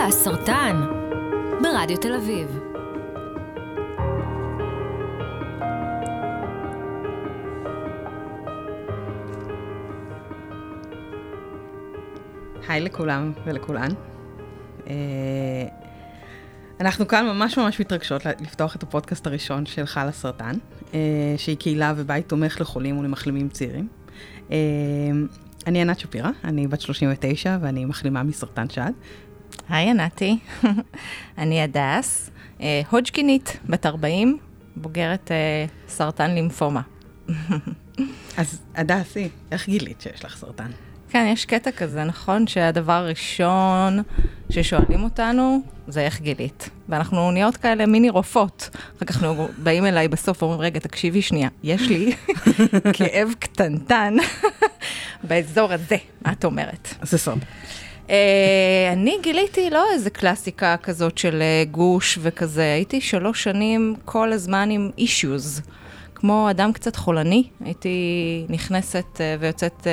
חלאס סרטן, ברדיו תל אביב. היי לכולם ולכולן. אה, אנחנו כאן ממש ממש מתרגשות לפתוח את הפודקאסט הראשון של חלאס סרטן, אה, שהיא קהילה ובית תומך לחולים ולמחלימים צעירים. אה, אני ענת שפירא, אני בת 39 ואני מחלימה מסרטן שד. היי ענתי, אני הדס, אה, הודג'קינית, בת 40, בוגרת אה, סרטן לימפומה. אז הדסי, איך גילית שיש לך סרטן? כן, יש קטע כזה, נכון? שהדבר הראשון ששואלים אותנו, זה איך גילית. ואנחנו נהיות כאלה מיני רופאות. אחר כך אנחנו באים אליי בסוף ואומרים, רגע, תקשיבי שנייה, יש לי כאב קטנטן באזור הזה, מה את אומרת? זה סוד. Uh, אני גיליתי לא איזה קלאסיקה כזאת של uh, גוש וכזה, הייתי שלוש שנים כל הזמן עם אישיוז. כמו אדם קצת חולני, הייתי נכנסת uh, ויוצאת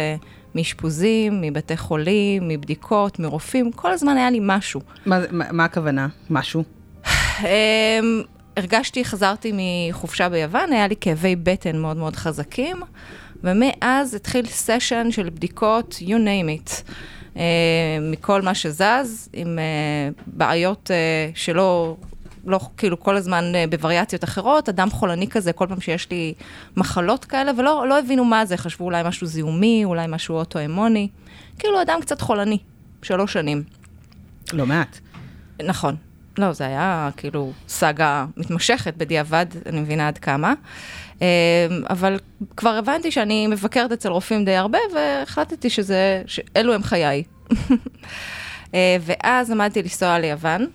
מאשפוזים, מבתי חולים, מבדיקות, מרופאים, כל הזמן היה לי משהו. מה, מה, מה הכוונה? משהו? um, הרגשתי, חזרתי מחופשה ביוון, היה לי כאבי בטן מאוד מאוד חזקים, ומאז התחיל סשן של בדיקות, you name it. אה, מכל מה שזז, עם אה, בעיות אה, שלא, לא, כאילו כל הזמן בווריאציות אחרות, אדם חולני כזה, כל פעם שיש לי מחלות כאלה, ולא לא הבינו מה זה, חשבו אולי משהו זיהומי, אולי משהו אוטואימוני, כאילו אדם קצת חולני, שלוש שנים. לא מעט. נכון. לא, זה היה כאילו סאגה מתמשכת בדיעבד, אני מבינה עד כמה. אבל כבר הבנתי שאני מבקרת אצל רופאים די הרבה, והחלטתי שזה, שאלו הם חיי. ואז עמדתי לנסוע ליוון,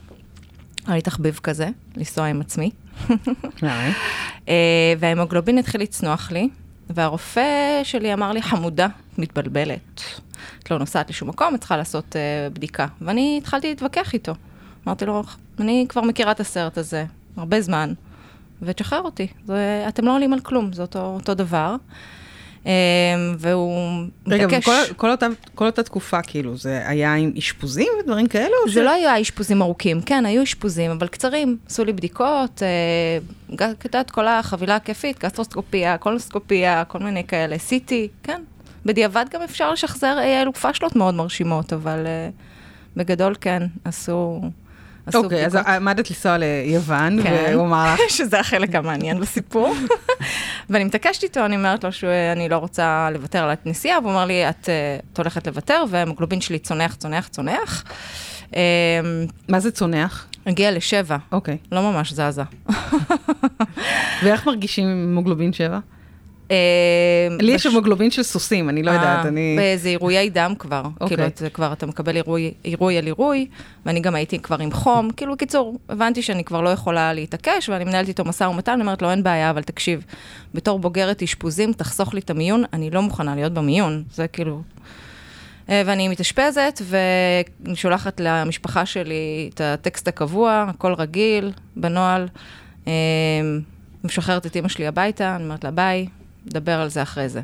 היה לי תחביב כזה, לנסוע עם עצמי. וההמוגלובין התחיל לצנוח לי, והרופא שלי אמר לי, חמודה, מתבלבלת. את לא נוסעת לשום מקום, את צריכה לעשות uh, בדיקה. ואני התחלתי להתווכח איתו. אמרתי לו, אני כבר מכירה את הסרט הזה, הרבה זמן, ותשחרר אותי. זה, אתם לא עולים על כלום, זה אותו, אותו דבר. והוא רגע, מתעקש... רגע, וכל אותה, כל אותה תקופה, כאילו, זה היה עם אשפוזים ודברים כאלו? זה ש... לא היה אשפוזים ארוכים, כן, היו אשפוזים, אבל קצרים. עשו לי בדיקות, אה, את כל החבילה הכיפית, גסטרוסקופיה, קולוסקופיה, כל מיני כאלה, CT, כן. בדיעבד גם אפשר לשחזר אלו פשלות מאוד מרשימות, אבל אה, בגדול כן, עשו... אוקיי, אז עמדת לנסוע ליוון, כן. והוא אמר לך... שזה החלק המעניין בסיפור. ואני מתעקשת איתו, אני אומרת לו שאני לא רוצה לוותר על הנסיעה, והוא אומר לי, את, את הולכת לוותר, והמוגלובין שלי צונח, צונח, צונח. מה זה צונח? הגיע לשבע. אוקיי. לא ממש זזה. ואיך מרגישים עם מוגלובין שבע? אה, לי יש המוגלובין של סוסים, אני לא אה, יודעת, אני... זה עירויי דם כבר. אוקיי. כאילו, זה כבר, אתה מקבל עירוי על עירוי, ואני גם הייתי כבר עם חום. כאילו, בקיצור, הבנתי שאני כבר לא יכולה להתעקש, ואני מנהלת איתו משא ומתן, אני אומרת לו, אין בעיה, אבל תקשיב, בתור בוגרת אשפוזים, תחסוך לי את המיון, אני לא מוכנה להיות במיון. זה כאילו... אה, ואני מתאשפזת, ואני שולחת למשפחה שלי את הטקסט הקבוע, הכל רגיל, בנוהל. משחררת את אמא שלי הביתה, אני אומרת לה ביי, נדבר על זה אחרי זה.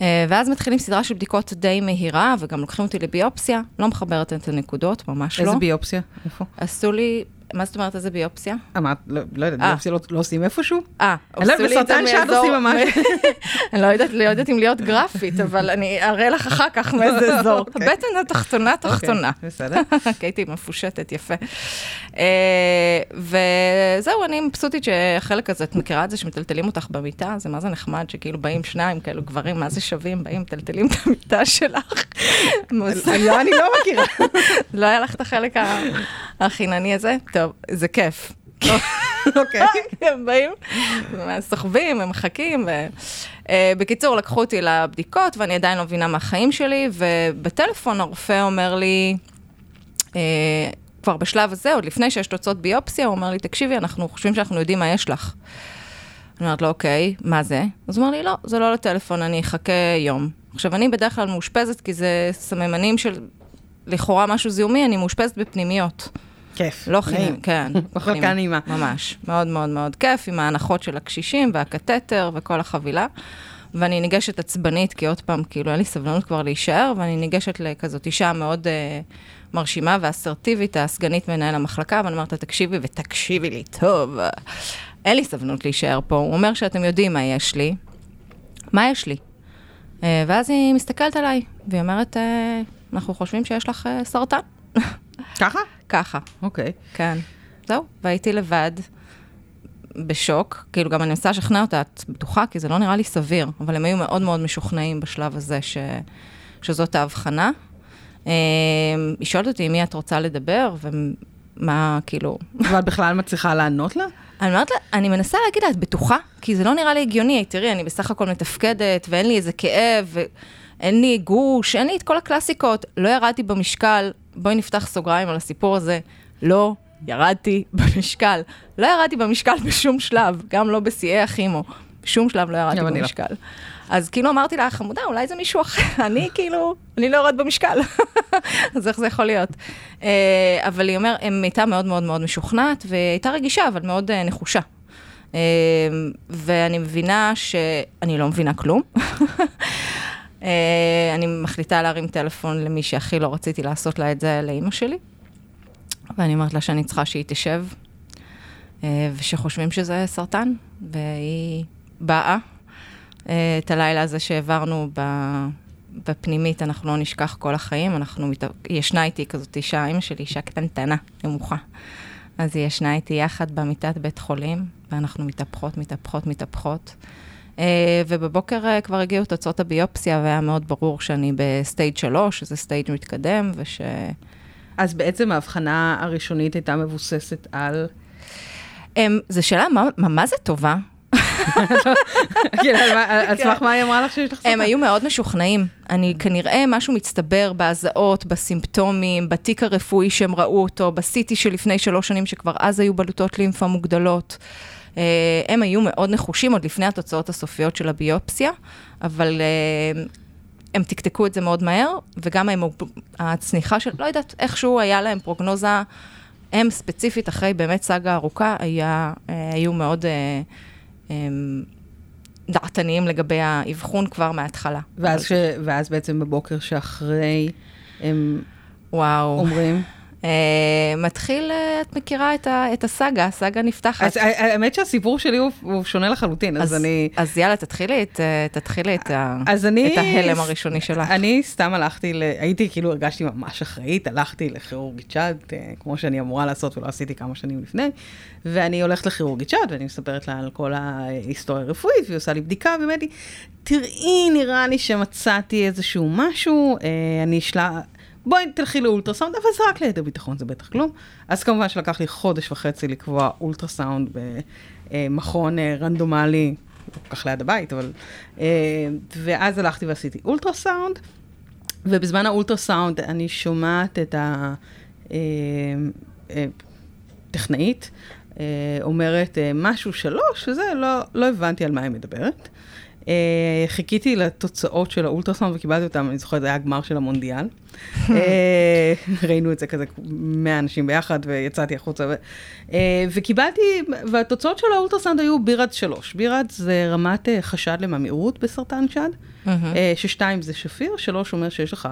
אה, ואז מתחילים סדרה של בדיקות די מהירה, וגם לוקחים אותי לביופסיה, לא מחברת את הנקודות, ממש איזה לא. איזה ביופסיה? איפה? עשו לי מה זאת אומרת, איזה ביופסיה? אמרת, לא, לא יודעת, אה. ביופסיה לא, לא עושים איפשהו? אה, עשו לי את זה בסרטן שאת עושים ממש. אני לא יודעת, לא יודעת אם להיות גרפית, אבל אני אראה לך אחר כך מאיזה אזור. אוקיי. הבטן התחתונה, אוקיי, תחתונה. בסדר. כי הייתי מפושטת, יפה. אה, וזהו, אני מבסוטית שהחלק הזה, את מכירה את זה שמטלטלים אותך במיטה? זה מה זה נחמד, שכאילו באים שניים כאלו גברים, מה זה שווים, באים, מטלטלים את המיטה שלך. אני לא מכירה. לא היה לך את החלק החינני הזה? טוב, זה כיף. אוקיי. הם באים, סוחבים, הם מחכים. אה, בקיצור, לקחו אותי לבדיקות, ואני עדיין לא מבינה מה החיים שלי, ובטלפון הרופא אומר לי, אה, כבר בשלב הזה, עוד לפני שיש תוצאות ביופסיה, הוא אומר לי, תקשיבי, אנחנו חושבים שאנחנו יודעים מה יש לך. אני אומרת לו, אוקיי, מה זה? אז הוא אומר לי, לא, זה לא לטלפון, אני אחכה יום. עכשיו, אני בדרך כלל מאושפזת, כי זה סממנים של לכאורה משהו זיהומי, אני מאושפזת בפנימיות. כיף. לא חינם, כן. מחלקה נעימה. ממש. מאוד מאוד מאוד כיף, עם ההנחות של הקשישים והקתטר וכל החבילה. ואני ניגשת עצבנית, כי עוד פעם, כאילו, אין לי סבלנות כבר להישאר, ואני ניגשת לכזאת אישה מאוד uh, מרשימה ואסרטיבית, הסגנית מנהל המחלקה, ואני אומרת לה, תקשיבי ותקשיבי לי טוב. אין לי סבלנות להישאר פה. הוא אומר שאתם יודעים מה יש לי. מה יש לי? Uh, ואז היא מסתכלת עליי, והיא אומרת, uh, אנחנו חושבים שיש לך uh, סרטן. ככה? ככה, אוקיי. כן. זהו, והייתי לבד, בשוק. כאילו, גם אני מנסה לשכנע אותה, את בטוחה? כי זה לא נראה לי סביר. אבל הם היו מאוד מאוד משוכנעים בשלב הזה ש... שזאת ההבחנה. אה, היא שואלת אותי עם מי את רוצה לדבר, ומה, כאילו... ואת בכלל מצליחה לענות לה? אני אומרת לה, אני מנסה להגיד לה, את בטוחה? כי זה לא נראה לי הגיוני, תראי, אני בסך הכל מתפקדת, ואין לי איזה כאב, ואין לי גוש, אין לי את כל הקלאסיקות. לא ירדתי במשקל, בואי נפתח סוגריים על הסיפור הזה. לא ירדתי במשקל. לא ירדתי במשקל בשום שלב, גם לא בשיאי הכימו. בשום שלב לא ירדתי במשקל. לא. אז כאילו אמרתי לה, חמודה, אולי זה מישהו אחר, אני כאילו, אני לא יורד במשקל. אז איך זה יכול להיות? אה, אבל היא אומרת, היא הייתה מאוד מאוד מאוד משוכנעת, והייתה רגישה, אבל מאוד אה, נחושה. אה, ואני מבינה שאני לא מבינה כלום. אני מחליטה להרים טלפון למי שהכי לא רציתי לעשות לה את זה, לאימא שלי. ואני אומרת לה שאני צריכה שהיא תשב, ושחושבים שזה סרטן, והיא באה. את הלילה הזה שהעברנו בפנימית, אנחנו לא נשכח כל החיים, אנחנו, מת... היא ישנה איתי כזאת אישה, אימא שלי אישה קטנטנה, נמוכה. אז היא ישנה איתי יחד במיטת בית חולים, ואנחנו מתהפכות, מתהפכות, מתהפכות. אה, ובבוקר אה, כבר הגיעו תוצאות הביופסיה, והיה מאוד ברור שאני ב stage 3, שזה stage מתקדם, וש... אז בעצם ההבחנה הראשונית הייתה מבוססת על... אמ, זו שאלה מה זה טובה, על סמך מה היא אמרה לך שיש לך סרטן? הם היו מאוד משוכנעים. אני כנראה משהו מצטבר בהזעות, בסימפטומים, בתיק הרפואי שהם ראו אותו, בסיטי שלפני שלוש שנים, שכבר אז היו בלוטות לימפה מוגדלות. אה, הם היו מאוד נחושים עוד לפני התוצאות הסופיות של הביופסיה, אבל אה, הם תקתקו את זה מאוד מהר, וגם הם, הצניחה של, לא יודעת, איכשהו היה להם פרוגנוזה, הם ספציפית, אחרי באמת סאגה ארוכה, היה, אה, היו מאוד... דעתניים לגבי האבחון כבר מההתחלה. ואז, ש... ואז בעצם בבוקר שאחרי הם וואו. אומרים? Uh, מתחיל, uh, את מכירה את, ה, את הסאגה, הסאגה נפתחת. אז האמת שהסיפור שלי הוא, הוא שונה לחלוטין, אז, אז אני... אז יאללה, תתחילי את, אה, תתחילי את, ה, אני, את ההלם הראשוני שלך. אני סתם הלכתי, ל, הייתי, כאילו, הרגשתי ממש אחראית, הלכתי לכירורגית שד, כמו שאני אמורה לעשות ולא עשיתי כמה שנים לפני, ואני הולכת לכירורגית שד, ואני מספרת לה על כל ההיסטוריה הרפואית, והיא עושה לי בדיקה, אומרת לי, תראי, נראה לי שמצאתי איזשהו משהו, אני אשלח... בואי תלכי לאולטרסאונד, אבל זה רק ליתר ביטחון, זה בטח כלום. אז כמובן שלקח לי חודש וחצי לקבוע אולטרסאונד במכון אה, רנדומלי, לא כל כך ליד הבית, אבל... אה, ואז הלכתי ועשיתי אולטרסאונד, ובזמן האולטרסאונד אני שומעת את הטכנאית. אה, אומרת משהו שלוש, וזה, לא, לא הבנתי על מה היא מדברת. Uh, חיכיתי לתוצאות של האולטרסאונד וקיבלתי אותם, אני זוכרת, זה היה הגמר של המונדיאל. uh, ראינו את זה כזה 100 אנשים ביחד ויצאתי החוצה. ו, uh, וקיבלתי, והתוצאות של האולטרסאונד היו בירד 3. בירד זה רמת חשד לממאירות בסרטן שד, ששתיים זה שפיר, שלוש אומר שיש לך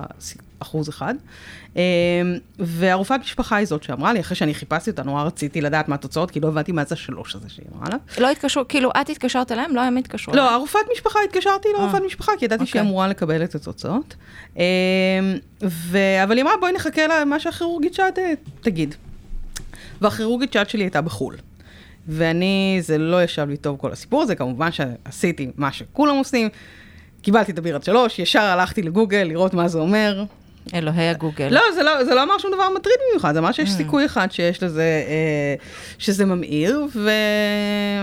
אחוז אחד. אמ, והרופאת משפחה היא זאת שאמרה לי, אחרי שאני חיפשתי אותה, נורא רציתי לדעת מה התוצאות, כי לא הבנתי מה זה השלוש הזה שהיא אמרה לה. לא התקשרו, כאילו, את התקשרת אליהם? לא הם התקשרו לא, הרופאת משפחה, התקשרתי לרופאת אה, משפחה, כי ידעתי שהיא אוקיי. אמורה לקבל את התוצאות. אמ, אבל היא אמרה, בואי נחכה למה שהכירורגית שאת תגיד. והכירורגית שאת שלי הייתה בחו"ל. ואני, זה לא ישב לי טוב כל הסיפור הזה, כמובן שעשיתי מה שכולם עושים. קיבלתי את הבירת שלוש, ישר הלכתי לגוגל לראות מה זה אומר. אלוהי הגוגל. לא, זה לא, זה לא אמר שום דבר מטריד במיוחד, זה אמר שיש mm. סיכוי אחד שיש לזה, אה, שזה ממאיר,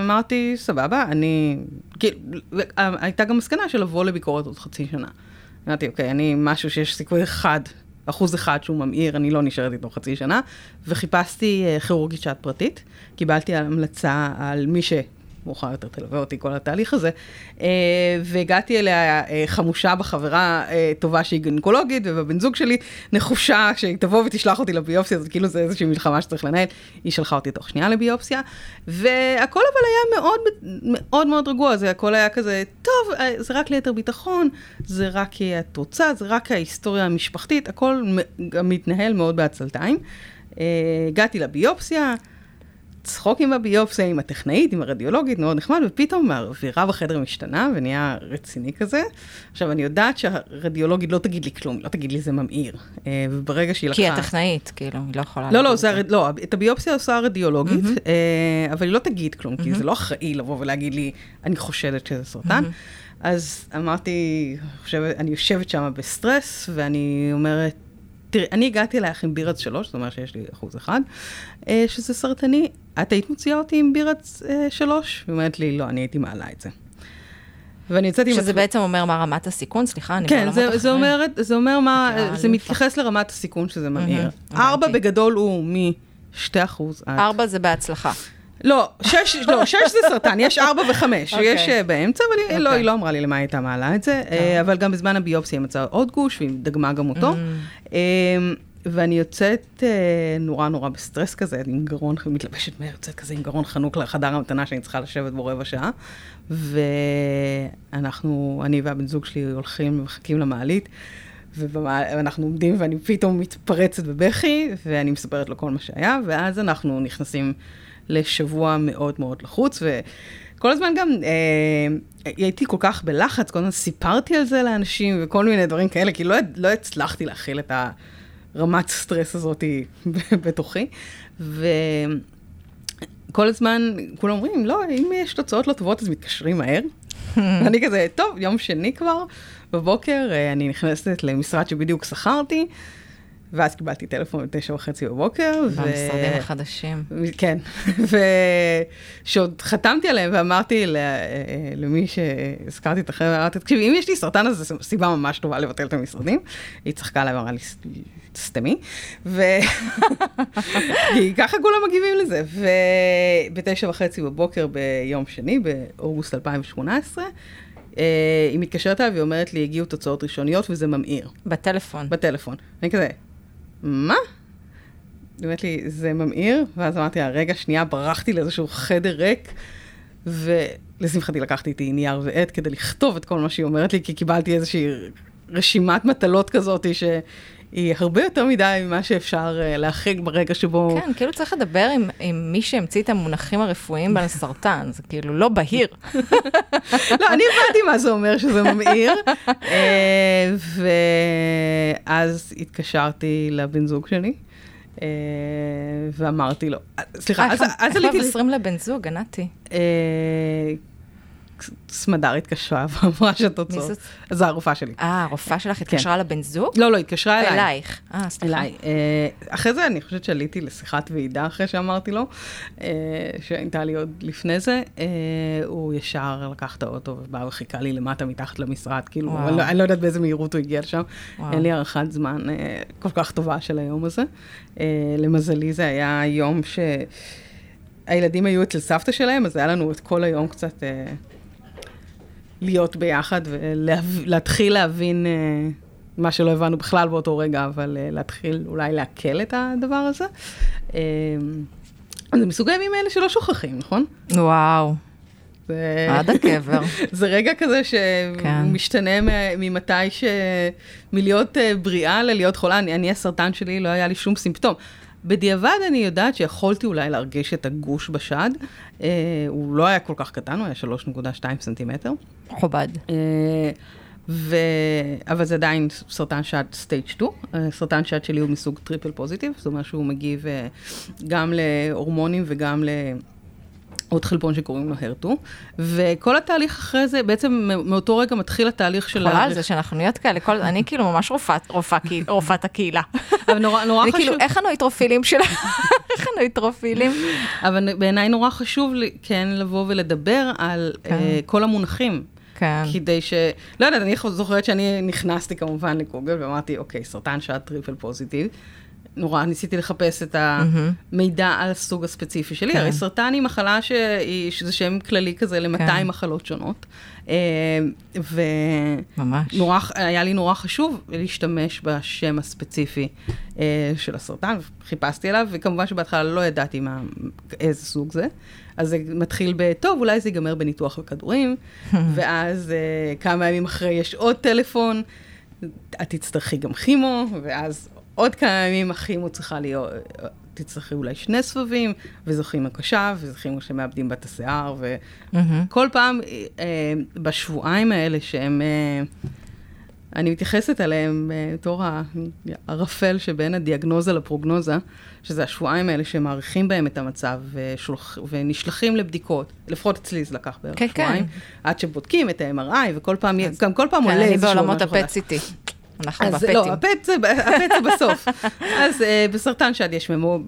ואמרתי, סבבה, אני... כאילו, הייתה גם מסקנה של לבוא לביקורת עוד חצי שנה. אמרתי, אוקיי, אני משהו שיש סיכוי אחד, אחוז אחד שהוא ממאיר, אני לא נשארת איתו חצי שנה, וחיפשתי אה, כירורגית שעת פרטית, קיבלתי המלצה על מי ש... מאוחר יותר תלווה אותי כל התהליך הזה. אה, והגעתי אליה אה, חמושה בחברה אה, טובה שהיא גינקולוגית, ובבן זוג שלי נחושה שהיא תבוא ותשלח אותי לביופסיה, אז כאילו זה איזושהי מלחמה שצריך לנהל. היא שלחה אותי תוך שנייה לביופסיה, והכל אבל היה מאוד מאוד מאוד רגוע, זה הכל היה כזה, טוב, זה רק ליתר ביטחון, זה רק כי את רוצה, זה רק ההיסטוריה המשפחתית, הכל מתנהל מאוד בעצלתיים. הגעתי לביופסיה, צחוק עם הביופסיה, עם הטכנאית, עם הרדיולוגית, מאוד נחמד, ופתאום האווירה בחדר משתנה ונהיה רציני כזה. עכשיו, אני יודעת שהרדיולוגית לא תגיד לי כלום, לא תגיד לי זה ממאיר. אה, וברגע שהיא לקחה... כי הטכנאית, כאילו, היא לא יכולה... לא, לא, זה הרד... לא, את הביופסיה עושה הרדיולוגית, mm-hmm. אבל היא לא תגיד כלום, mm-hmm. כי זה לא אחראי לבוא ולהגיד לי, אני חושדת שזה סרטן. Mm-hmm. אז אמרתי, חושבת, אני יושבת שם בסטרס, ואני אומרת, תראי, אני הגעתי אלייך עם בירץ שלוש, זאת אומרת שיש לי אחוז אחד, אה, שזה סרטני. את היית מוציאה אותי עם בירץ אה, שלוש? היא אומרת לי, לא, אני הייתי מעלה את זה. ואני יוצאת עם... שזה בעצם אומר מה רמת הסיכון? סליחה, אני כן, זה, זה, אומר, זה אומר מה, זה מתייחס לרמת הסיכון שזה ממאיר. ארבע בגדול הוא מ-2 אחוז עד... ארבע זה בהצלחה. לא, שש, לא, שש זה סרטן, יש ארבע וחמש, okay. אוקיי. יש uh, באמצע, אבל okay. לא, אוקיי. היא לא אמרה לי למה היא הייתה מעלה את זה, okay. uh, אבל גם בזמן הביופסיה היא מצאה עוד גוש, והיא דגמה גם אותו. Mm. Uh, ואני יוצאת uh, נורא נורא בסטרס כזה, עם גרון, מתלבשת מהר, יוצאת כזה עם גרון חנוק לחדר המתנה שאני צריכה לשבת בו רבע שעה. ואנחנו, אני והבן זוג שלי הולכים ומחכים למעלית. ואנחנו עומדים ואני פתאום מתפרצת בבכי, ואני מספרת לו כל מה שהיה, ואז אנחנו נכנסים לשבוע מאוד מאוד לחוץ, וכל הזמן גם אה, הייתי כל כך בלחץ, כל הזמן סיפרתי על זה לאנשים וכל מיני דברים כאלה, כי לא, לא הצלחתי להכיל את הרמת סטרס הזאת בתוכי. וכל הזמן כולם אומרים, לא, אם יש תוצאות לא טובות אז מתקשרים מהר. ואני כזה, טוב, יום שני כבר, בבוקר, אה, אני נכנסת למשרד שבדיוק שכרתי. ואז קיבלתי טלפון בתשע וחצי בבוקר. במשרדים החדשים. כן, ושעוד חתמתי עליהם ואמרתי למי שהזכרתי את החבר'ה, אמרתי, תקשיבי, אם יש לי סרטן אז זו סיבה ממש טובה לבטל את המשרדים. היא צחקה עליי ואמרה לי, תסתמי. ו... כי ככה כולם מגיבים לזה. ובתשע וחצי בבוקר ביום שני, באוגוסט 2018, אה, היא מתקשרת אליי והיא אומרת לי, הגיעו תוצאות ראשוניות וזה ממאיר. בטלפון. בטלפון. אני כזה, מה? היא אומרת לי, זה ממאיר? ואז אמרתי לה, רגע, שנייה, ברחתי לאיזשהו חדר ריק, ולשמחתי לקחתי איתי נייר ועט כדי לכתוב את כל מה שהיא אומרת לי, כי קיבלתי איזושהי רשימת מטלות כזאת, שהיא הרבה יותר מדי ממה שאפשר uh, להחריג ברגע שבו... כן, כאילו צריך לדבר עם, עם מי שהמציא את המונחים הרפואיים על סרטן, זה כאילו לא בהיר. לא, אני הבנתי מה זה אומר שזה ממאיר, uh, ואז התקשרתי לבן זוג שלי. Uh, ואמרתי לו, סליחה, אז, אז עליתי... איך מבשרים לבן זוג, ענתי? סמדר התקשרה ואמרה שהתוצאות... מי זאת? זו הרופאה שלי. אה, הרופאה שלך כן. התקשרה כן. לבן זוג? לא, לא, התקשרה אליי. אלייך. אה, סליחה. אליי. אה, אחרי זה אני חושבת שעליתי לשיחת ועידה אחרי שאמרתי לו, אה, שהייתה לי עוד לפני זה. אה, הוא ישר לקח את האוטו ובא וחיכה לי למטה מתחת למשרד, כאילו, אני לא, אני לא יודעת באיזה מהירות הוא הגיע לשם. וואו. אין לי הערכת זמן כל כך טובה של היום הזה. למזלי זה היה יום ש... הילדים היו אצל סבתא שלהם, אז היה לנו את כל היום קצת להיות ביחד ולהתחיל להבין אה, מה שלא הבנו בכלל באותו רגע, אבל אה, להתחיל אולי לעכל את הדבר הזה. אה, זה מסוג הימים האלה שלא שוכחים, נכון? וואו. זה... עד הקבר. זה רגע כזה שמשתנה כן. ממתי ש... מלהיות בריאה ללהיות חולה. אני, אני, הסרטן שלי, לא היה לי שום סימפטום. בדיעבד אני יודעת שיכולתי אולי להרגיש את הגוש בשד. אה, הוא לא היה כל כך קטן, הוא היה 3.2 סנטימטר. מכובד. אה, ו... אבל זה עדיין סרטן שד stage 2. אה, סרטן שד שלי הוא מסוג triple positive, זאת אומרת שהוא מגיב אה, גם להורמונים וגם ל... עוד חלבון שקוראים לו HER2, וכל התהליך אחרי זה, בעצם מאותו רגע מתחיל התהליך של... חולה על זה שאנחנו נהיות כאלה, כל, אני כאילו ממש רופאת, רופאת, רופאת הקהילה. אבל נורא, נורא חשוב... וכאילו, איך הנויטרופילים שלה? איך הנויטרופילים? אבל בעיניי נורא חשוב לי, כן, לבוא ולדבר על כן. uh, כל המונחים. כן. כדי ש... לא יודעת, אני זוכרת שאני נכנסתי כמובן לגוגל ואמרתי, אוקיי, סרטן שד triple positive. נורא ניסיתי לחפש את. המידע על הסוג הספציפי שלי. כן. הרי סרטן היא מחלה שהיא, שזה שם כללי כזה ל-200 כן. מחלות שונות. אה. ונורא, היה לי נורא חשוב להשתמש בשם הספציפי אה, של הסרטן, חיפשתי עליו, וכמובן שבהתחלה לא ידעתי מה, איזה סוג זה. אז זה מתחיל ב, טוב, אולי זה ייגמר בניתוח וכדורים, ואז אה, כמה ימים אחרי יש עוד טלפון, את תצטרכי גם כימו, ואז עוד כמה ימים הכימו צריכה להיות, תצטרכי אולי שני סבבים, וזו כימו קשה, וזו כימו שמאבדים בה את השיער. וכל פעם אה, בשבועיים האלה שהם, אה, אני מתייחסת אליהם אה, בתור הערפל שבין הדיאגנוזה לפרוגנוזה, שזה השבועיים האלה שמעריכים בהם את המצב ושולח, ונשלחים לבדיקות, לפחות אצלי זה לקח בערך כן, שבועיים, כן. עד שבודקים את ה-MRI, וכל פעם, גם כל פעם כן, עולה אני איזשהו בעולמות משהו חדש. הפט-סיטי. אנחנו אז בפטים. לא, הפט זה, הפט זה בסוף. אז uh, בסרטן שד יש ממו...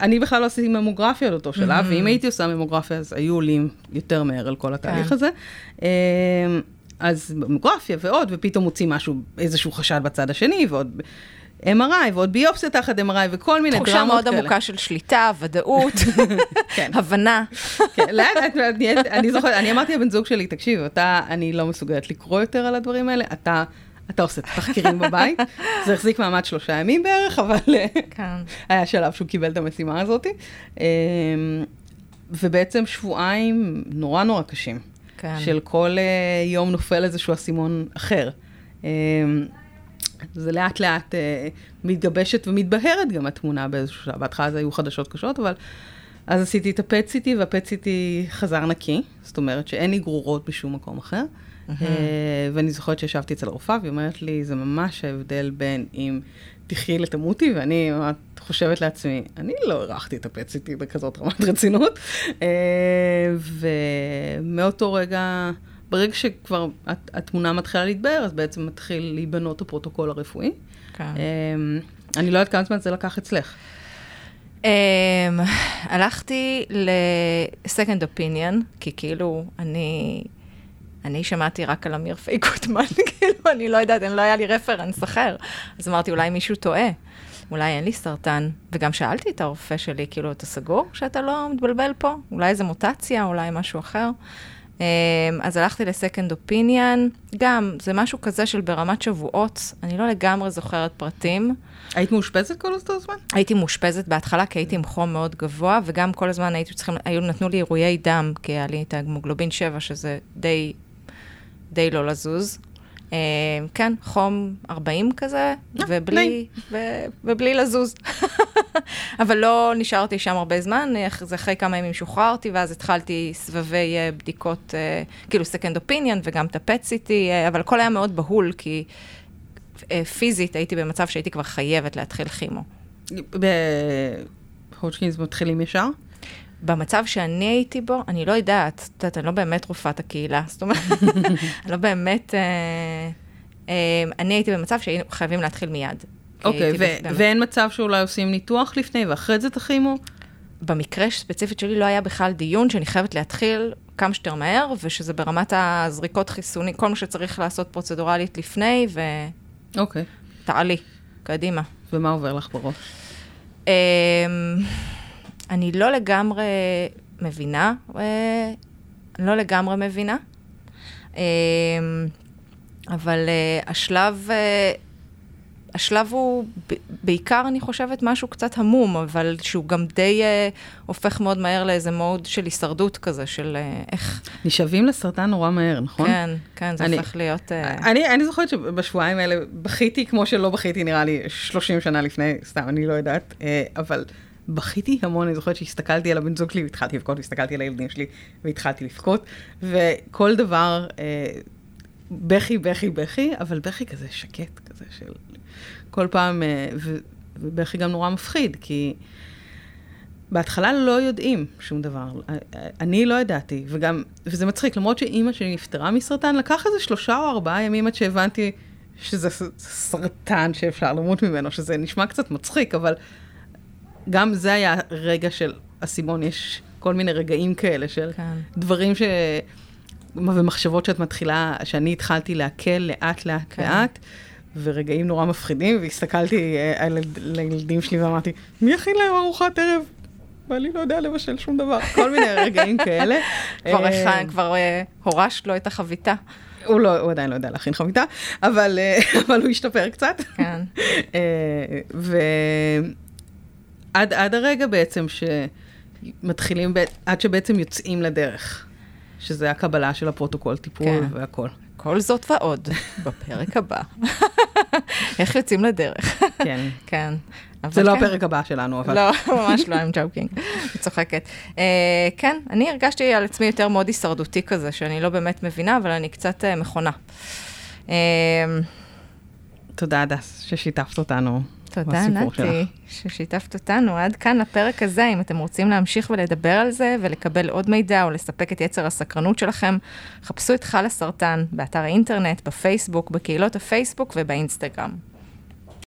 אני בכלל לא עשיתי ממוגרפיה על אותו שלב, Mm-hmm. ואם הייתי עושה ממוגרפיה, אז היו עולים יותר מהר על כל התהליך כן. הזה. Uh, אז ממוגרפיה ועוד, ופתאום מוצאים משהו, איזשהו חשד בצד השני, ועוד MRI, ועוד ביופסיה תחת MRI, וכל מיני דרמות כאלה. תחושה מאוד עמוקה של שליטה, ודאות, כן. הבנה. כן, לאט לאט, אני- אני זוכרת, אני אמרתי לבן זוג שלי, תקשיב, אתה, אני לא מסוגלת לקרוא יותר על הדברים האלה, אתה, אתה עושה את התחקירים בבית. זה החזיק מעמד שלושה ימים בערך, אבל אה, כן. היה שלב שהוא קיבל את המשימה הזאת. אה, ובעצם שבועיים נורא נורא קשים, כן. של כל אה, יום נופל איזשהו אסימון אחר. אה, זה לאט לאט אה, מתגבשת ומתבהרת גם התמונה באיזשהו שלב. בהתחלה זה היו חדשות קשות, אבל אז עשיתי את הפט סיטי, והפט סיטי חזר נקי, זאת אומרת שאין לי גרורות בשום מקום אחר. אה, ואני זוכרת שישבתי אצל הרופאה, והיא אומרת לי, זה ממש ההבדל בין אם תחי לתמותי, ואני חושבת לעצמי, אני לא לקחתי את ה PET CT בכזאת רמת רצינות. אה, ומאותו רגע, ברגע שכבר הת- התמונה מתחילה להתבהר, אז בעצם מתחיל להיבנות הפרוטוקול הרפואי. כן. אה, אני לא יודעת כמה זמן זה לקח אצלך. Um, הלכתי ל-second opinion, כי כאילו, אני, אני שמעתי רק על אמיר פייקוטמן, כאילו, אני לא יודעת, אני לא היה לי רפרנס אחר. אז אמרתי, אולי מישהו טועה, אולי אין לי סרטן. וגם שאלתי את הרופא שלי, כאילו, אתה סגור שאתה לא מתבלבל פה? אולי איזה מוטציה, אולי משהו אחר? Um, אז הלכתי ל-second opinion, גם, זה משהו כזה של ברמת שבועות, אני לא לגמרי זוכרת פרטים. היית מאושפזת כל אותו זמן? הייתי מאושפזת בהתחלה, כי הייתי עם חום מאוד גבוה, וגם כל הזמן הייתי צריכים, היו, נתנו לי עירויי דם, כי היה לי את ההמוגלובין 7, שזה די, די לא לזוז. אה, כן, חום 40 כזה, ובלי, נעים. ו, ובלי לזוז. אבל לא נשארתי שם הרבה זמן, אח- זה אחרי כמה ימים שוחררתי, ואז התחלתי סבבי אה, בדיקות, אה, כאילו second opinion, וגם את ה PET-CT, אה, אבל הכל היה מאוד בהול, כי אה, פיזית הייתי במצב שהייתי כבר חייבת להתחיל כימו. בהודג'קינס מתחילים ישר? במצב שאני הייתי בו, אני לא יודעת, את יודעת, אני לא באמת רופאת הקהילה, זאת אומרת, אני לא באמת, אה, אה, אני הייתי במצב שהיינו חייבים להתחיל מיד. אוקיי, ו- ואין מצב שאולי עושים ניתוח לפני ואחרי זה תכימו? במקרה ספציפית שלי לא היה בכלל דיון שאני חייבת להתחיל כמה שיותר מהר, ושזה ברמת הזריקות חיסונים, כל מה שצריך לעשות פרוצדורלית לפני, אוקיי. ותעלי, קדימה. ומה עובר לך בראש? אני לא לגמרי מבינה, אה, אני לא לגמרי מבינה, אמ, אבל אה, השלב, אה, השלב הוא בעיקר, אני חושבת, משהו קצת המום, אבל שהוא גם די אה, הופך מאוד מהר לאיזה מוד של הישרדות כזה, של אה, איך, נשאבים לסרטן נורא מהר, נכון? כן, כן, זה אני- הופך להיות... אה, אני, אני זוכרת שבשבועיים האלה בכיתי כמו שלא בכיתי נראה לי 30 שנה לפני, סתם, אני לא יודעת, אה, אבל בכיתי המון, אני זוכרת שהסתכלתי על הבן זוג שלי והתחלתי לבכות, והסתכלתי על הילדים שלי והתחלתי לבכות, וכל דבר, אה, בכי, בכי, בכי, אבל בכי כזה שקט, כזה של כל פעם, אה, ובכי גם נורא מפחיד, כי... בהתחלה לא יודעים שום דבר. אני לא ידעתי, וגם, וזה מצחיק, למרות שאימא שלי נפטרה מסרטן, לקח איזה שלושה או ארבעה ימים עד שהבנתי שזה סרטן שאפשר למות ממנו, שזה נשמע קצת מצחיק, אבל גם זה היה רגע של אסימון, יש כל מיני רגעים כאלה של כן. דברים ש... ומחשבות שאת מתחילה, שאני התחלתי לעכל לאט לאט כן. לאט, ורגעים נורא מפחידים, והסתכלתי אה, על הילדים שלי ואמרתי, מי יכין להם ארוחת ערב? ואני לא יודע לבשל שום דבר, כל מיני רגעים כאלה. כבר, אה, הכן, כבר אה, הורשת לו את החביתה. הוא, לא, הוא עדיין לא יודע להכין חביתה, אבל, אבל הוא השתפר קצת. כן. אה, ועד עד הרגע בעצם שמתחילים, עד שבעצם יוצאים לדרך, שזה הקבלה של הפרוטוקול טיפול כן. והכל. כל זאת ועוד, בפרק הבא. איך יוצאים לדרך. כן. כן. זה לא כן. הפרק הבא שלנו, אבל... לא, ממש לא, I'm joking, אני צוחקת. Uh, כן, אני הרגשתי על עצמי יותר מאוד הישרדותי כזה, שאני לא באמת מבינה, אבל אני קצת uh, מכונה. Uh, תודה, הדס, ששיתפת אותנו. תודה. נתי, ששיתפת אותנו. עד כאן לפרק הזה. אם אתם רוצים להמשיך ולדבר על זה ולקבל עוד מידע או לספק את יצר הסקרנות שלכם, חפשו את חל הסרטן באתר האינטרנט, בפייסבוק, בקהילות הפייסבוק ובאינסטגרם.